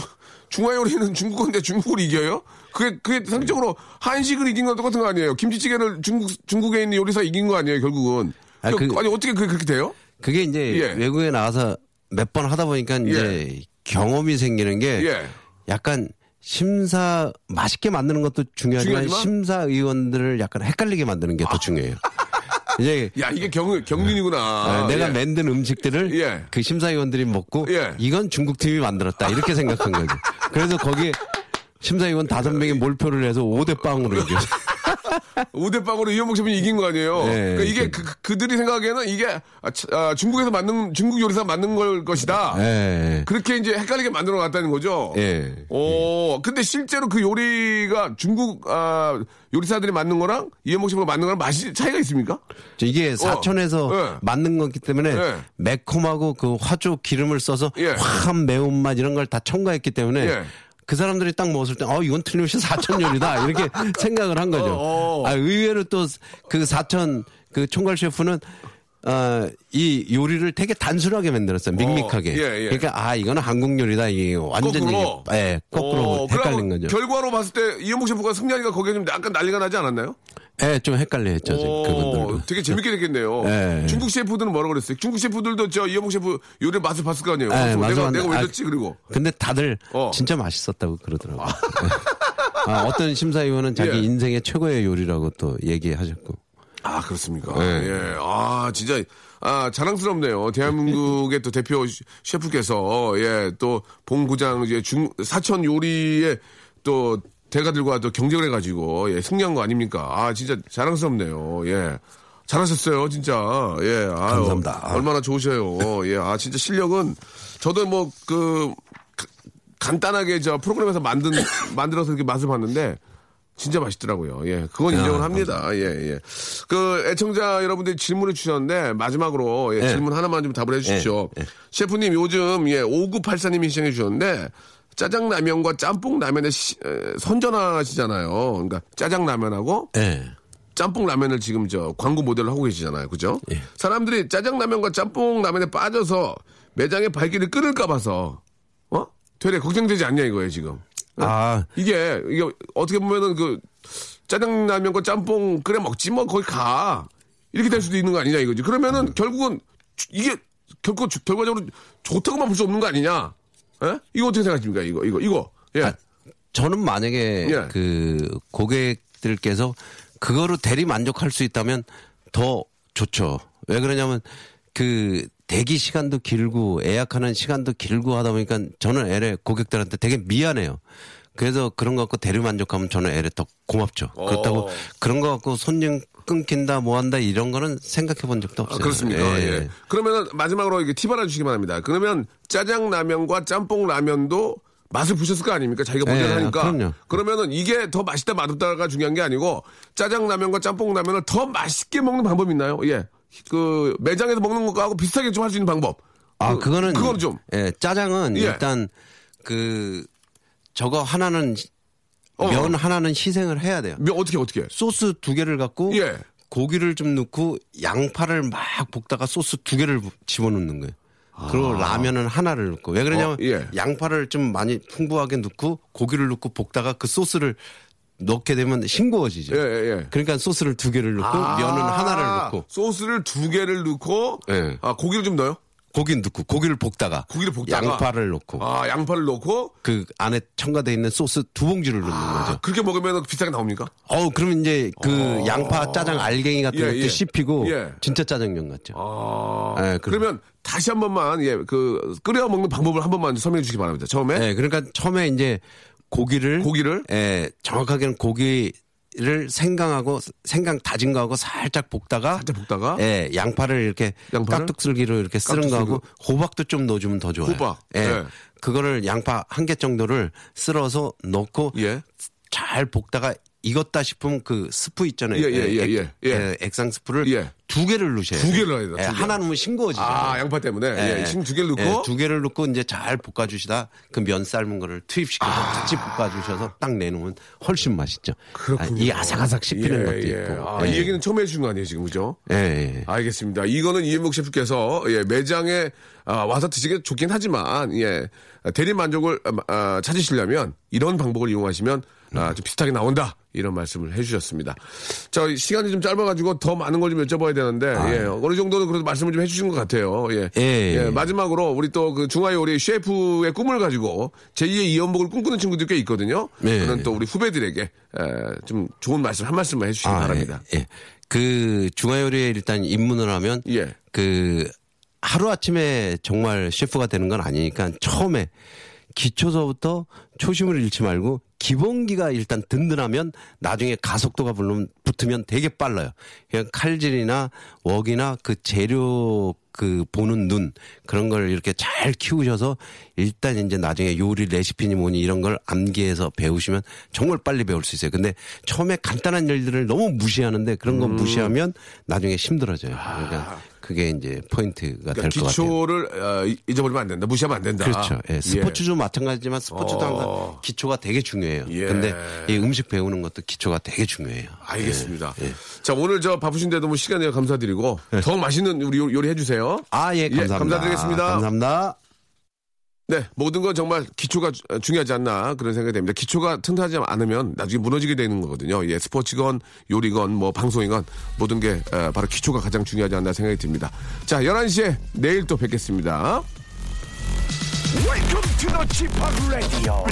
중화요리는 중국 건데 중국을 이겨요? 그게 그게 상적으로 한식을 이긴 건 똑같은 거 아니에요? 김치찌개를 중국 중국에 있는 요리사 이긴 거 아니에요? 결국은. 아, 그, 그- 아니 어떻게 그, 그렇게 돼요? 그게 이제 예. 외국에 나가서 몇 번 하다 보니까 이제 경험이 생기는 게 예. 약간 심사 맛있게 만드는 것도 중요하지만, 중요하지만? 심사위원들을 약간 헷갈리게 만드는 게더 중요해요. 이제 *laughs* 야 이게 경 경륜이구나. 아, 내가 예. 만든 음식들을 예. 그 심사위원들이 먹고 예. 이건 중국 팀이 만들었다 이렇게 생각한 거죠. 그래서 거기에 심사위원 다섯 명이 몰표를 해서 5대 빵으로 이겨. *laughs* 5대 빵으로 이현복 셰프님 이긴 거 아니에요? 예, 그러니까 이게 그- 그, 그들이 생각에는 이게 아, 차- 아, 중국에서 만든 중국 요리사 만든 걸 것이다. 예. 그렇게 이제 헷갈리게 만들어 놨다는 거죠. 예. 오, 근데 실제로 그 요리가 중국 아, 요리사들이 만든 거랑 이현복 셰프가 만든 거랑 맛이 차이가 있습니까? 저 이게 사천에서 예. 만든 거기 때문에 예. 매콤하고 그 화조 기름을 써서 예. 화한 매운맛 이런 걸 다 첨가했기 때문에 예. 그 사람들이 딱 먹었을 때, 어, 이건 틀림없이 사천 요리다. 이렇게 *laughs* 생각을 한 거죠. 어, 어. 아, 의외로 또 그 사천 그 총괄 셰프는 어, 이 요리를 되게 단순하게 만들었어요. 밍밍하게. 예, 예. 그러니까 아, 이거는 한국 요리다. 이게 완전히 거꾸로? 예, 거꾸로 어, 헷갈린 거죠. 결과로 봤을 때 이현복 셰프가 승리하니까 거기에 좀 약간 난리가 나지 않았나요? 예, 좀 헷갈려 했죠. 오, 그분들도. 되게 재밌게 됐겠네요. 예. 중국 셰프들은 뭐라 그랬어요? 중국 셰프들도 저 이현복 셰프 요리 맛을 봤을 거 아니에요. 예, 맞아, 내가, 맞아. 내가 왜 아, 줬지? 그리고. 근데 다들 어. 진짜 맛있었다고 그러더라고요. 아, 어떤 심사위원은 자기 예. 인생의 최고의 요리라고 또 얘기하셨고. 아, 그렇습니까? 네. 예. 아, 진짜, 아, 자랑스럽네요. 대한민국의 또 대표 시- 셰프께서, 예, 또, 봉구장, 이제 중, 사천 요리에 또, 대가들과 또 경쟁을 해가지고, 예, 승리한 거 아닙니까? 아, 진짜 자랑스럽네요. 예. 잘하셨어요, 진짜. 예. 아유, 감사합니다. 얼마나 좋으셔요. 예. 아, 진짜 실력은, 저도 뭐, 그, 가- 간단하게 저 프로그램에서 만든, *coughs* 만들어서 이렇게 맛을 봤는데, 진짜 맛있더라고요. 예. 그건 인정을 합니다. 예, 예. 그 애청자 여러분들이 질문을 주셨는데 마지막으로 예, 예. 질문 하나만 좀 답을 해 주십시오. 예, 예. 셰프님 요즘 예, 5984님이 시청해 주셨는데 짜장라면과 짬뽕라면의 선전하시잖아요. 그러니까 짜장라면하고 예. 짬뽕라면을 지금 저 광고 모델을 하고 계시잖아요. 그죠? 예. 사람들이 짜장라면과 짬뽕라면에 빠져서 매장의 발길을 끊을까 봐서 어? 되레 걱정되지 않냐 이거예요, 지금. 아, 이게 이게 어떻게 보면은 그 짜장라면과 짬뽕 끓여 먹지 뭐 거기 가 이렇게 될 수도 있는 거 아니냐 이거지. 그러면은 결국은 주- 이게 주- 결과적으로 좋다고만 볼 수 없는 거 아니냐? 예? 이거 어떻게 생각하십니까? 이거 이거 이거 예. 아, 저는 만약에 예. 그 고객들께서 그거로 대리 만족할 수 있다면 더 좋죠. 왜 그러냐면 그 대기 시간도 길고 예약하는 시간도 길고 하다 보니까 저는 애래 고객들한테 되게 미안해요. 그래서 그런 거 갖고 대리 만족하면 저는 애래 더 고맙죠. 그렇다고 어. 그런 거 갖고 손님 끊긴다 뭐 한다 이런 거는 생각해 본 적도 아, 없어요. 그렇습니까? 예. 예. 그러면은 마지막으로 이게 팁 하나 주시기 바랍니다. 그러면 짜장라면과 짬뽕라면도 맛을 보셨을 거 아닙니까? 자기가 모델을 예, 하니까. 그럼요. 그러면은 이게 더 맛있다 맛없다가 중요한 게 아니고 짜장라면과 짬뽕라면을 더 맛있게 먹는 방법이 있나요? 예. 그 매장에서 먹는 것하고 비슷하게 좀 할 수 있는 방법. 아, 그, 그거는 그거는 좀. 예, 짜장은 예. 일단 그 저거 하나는 어. 면 하나는 희생을 해야 돼요. 면 어떻게 어떻게? 소스 두 개를 갖고 예. 고기를 좀 넣고 양파를 막 볶다가 소스 두 개를 집어넣는 거예요. 그리고 라면은 하나를 넣고 왜 그러냐면 아. 어, 예. 양파를 좀 많이 풍부하게 넣고 고기를 넣고 볶다가 그 소스를 넣게 되면 싱거워지죠. 예, 예, 예. 그러니까 소스를 두 개를 넣고 아, 면은 하나를 넣고 소스를 두 개를 넣고 예. 아 고기를 좀 넣어요? 고기 넣고 고기를 볶다가 고기를 볶다가 양파를 넣고 아 양파를 넣고 그 안에 첨가돼 있는 소스 두 봉지를 넣는 아, 거죠. 그렇게 먹으면 비싸게 나옵니까? 어우, 그러면 이제 그 양파 짜장 알갱이 같은 예, 것도 예. 씹히고 예. 진짜 짜장면 같죠. 아, 예, 그럼- 그러면 다시 한 번만 예그 끓여 먹는 방법을 한 번만 설명해 주시기 바랍니다. 처음에 네, 그러니까 처음에 이제 고기를 고기를? 예, 정확하게는 고기 를 생강하고 생강 다진 거하고 살짝 볶다가 살짝 볶다가 예, 양파를 이렇게 양파를? 깍둑슬기로 이렇게 쓰는 거하고 호박도 좀 넣어주면 더 좋아요. 호박. 예. 예. 그거를 양파 한 개 정도를 쓸어서 넣고 예. 잘 볶다가 익었다 싶으면 그 스프 있잖아요. 예, 예, 예, 액- 예, 예. 액상 스프를 예. 두 개를 넣으셔야 두 돼요. 개를 넣어야 돼요, 예, 두 개. 하나 넣으면 싱거워지죠. 아 양파 때문에 예, 싱두 개를 넣고 예, 두 개를 넣고 이제 잘 볶아주시다 그 면 삶은 거를 투입시켜서 같이 볶아주셔서 딱 내놓으면 훨씬 맛있죠. 그렇군요. 아, 이 아삭아삭 씹히는 예, 것도 예. 있고. 아, 예. 이 얘기는 처음 해주신 거 아니에요 지금 그죠? 예, 예. 알겠습니다. 이거는 이현목 셰프께서 예, 매장에 아, 와서 드시기 좋긴 하지만 예, 대리 만족을 아, 아, 찾으시려면 이런 방법을 이용하시면 아, 좀 비슷하게 나온다 이런 말씀을 해주셨습니다. 자 시간이 좀 짧아가지고 더 많은 걸 좀 여쭤봐야 되는데 예, 어느 정도는 그래도 말씀을 좀 해주신 것 같아요. 예, 예, 예. 마지막으로 우리 또 그 중화요 우리 셰프의 꿈을 가지고 제2의 이연복을 꿈꾸는 친구들 꽤 있거든요. 네. 그런 또 우리 후배들에게 에, 좀 좋은 말씀 한 말씀만 해주시기 바랍니다. 예, 예. 그 중화요리에 일단 입문을 하면 예. 그 하루 아침에 정말 셰프가 되는 건 아니니까 처음에 기초서부터 초심을 잃지 말고 기본기가 일단 든든하면 나중에 가속도가 물론 붙으면 되게 빨라요. 그냥 칼질이나 웍이나 그 재료 그 보는 눈 그런 걸 이렇게 잘 키우셔서 일단 이제 나중에 요리 레시피니 뭐니 이런 걸 암기해서 배우시면 정말 빨리 배울 수 있어요. 근데 처음에 간단한 일들을 너무 무시하는데 그런 거 무시하면 나중에 힘들어져요. 그러니까 그게 이제 포인트가 될 그러니까 것 같아요. 기초를 어, 이- 잊어버리면 안 된다. 무시하면 안 된다. 그렇죠. 예, 스포츠도 마찬가지지만 스포츠도 어. 항상 기초가 되게 중요해요. 예. 근데 이 음식 배우는 것도 기초가 되게 중요해요. 알겠습니다. 예, 예. 자, 오늘 저 바쁘신데도 뭐 시간에 감사드리고 더 맛있는 우리 요- 요리 해주세요. 아, 예, 감사합니다. 감사드리겠습니다. 감사합니다. 네, 모든 건 정말 기초가 주- 중요하지 않나 그런 생각이 됩니다. 기초가 튼튼하지 않으면 나중에 무너지게 되는 거거든요. 예, 스포츠건 요리건 뭐 방송이건 모든 게 에, 바로 기초가 가장 중요하지 않나 생각이 듭니다. 자, 11시에 내일 또 뵙겠습니다. Welcome to the Chip Radio.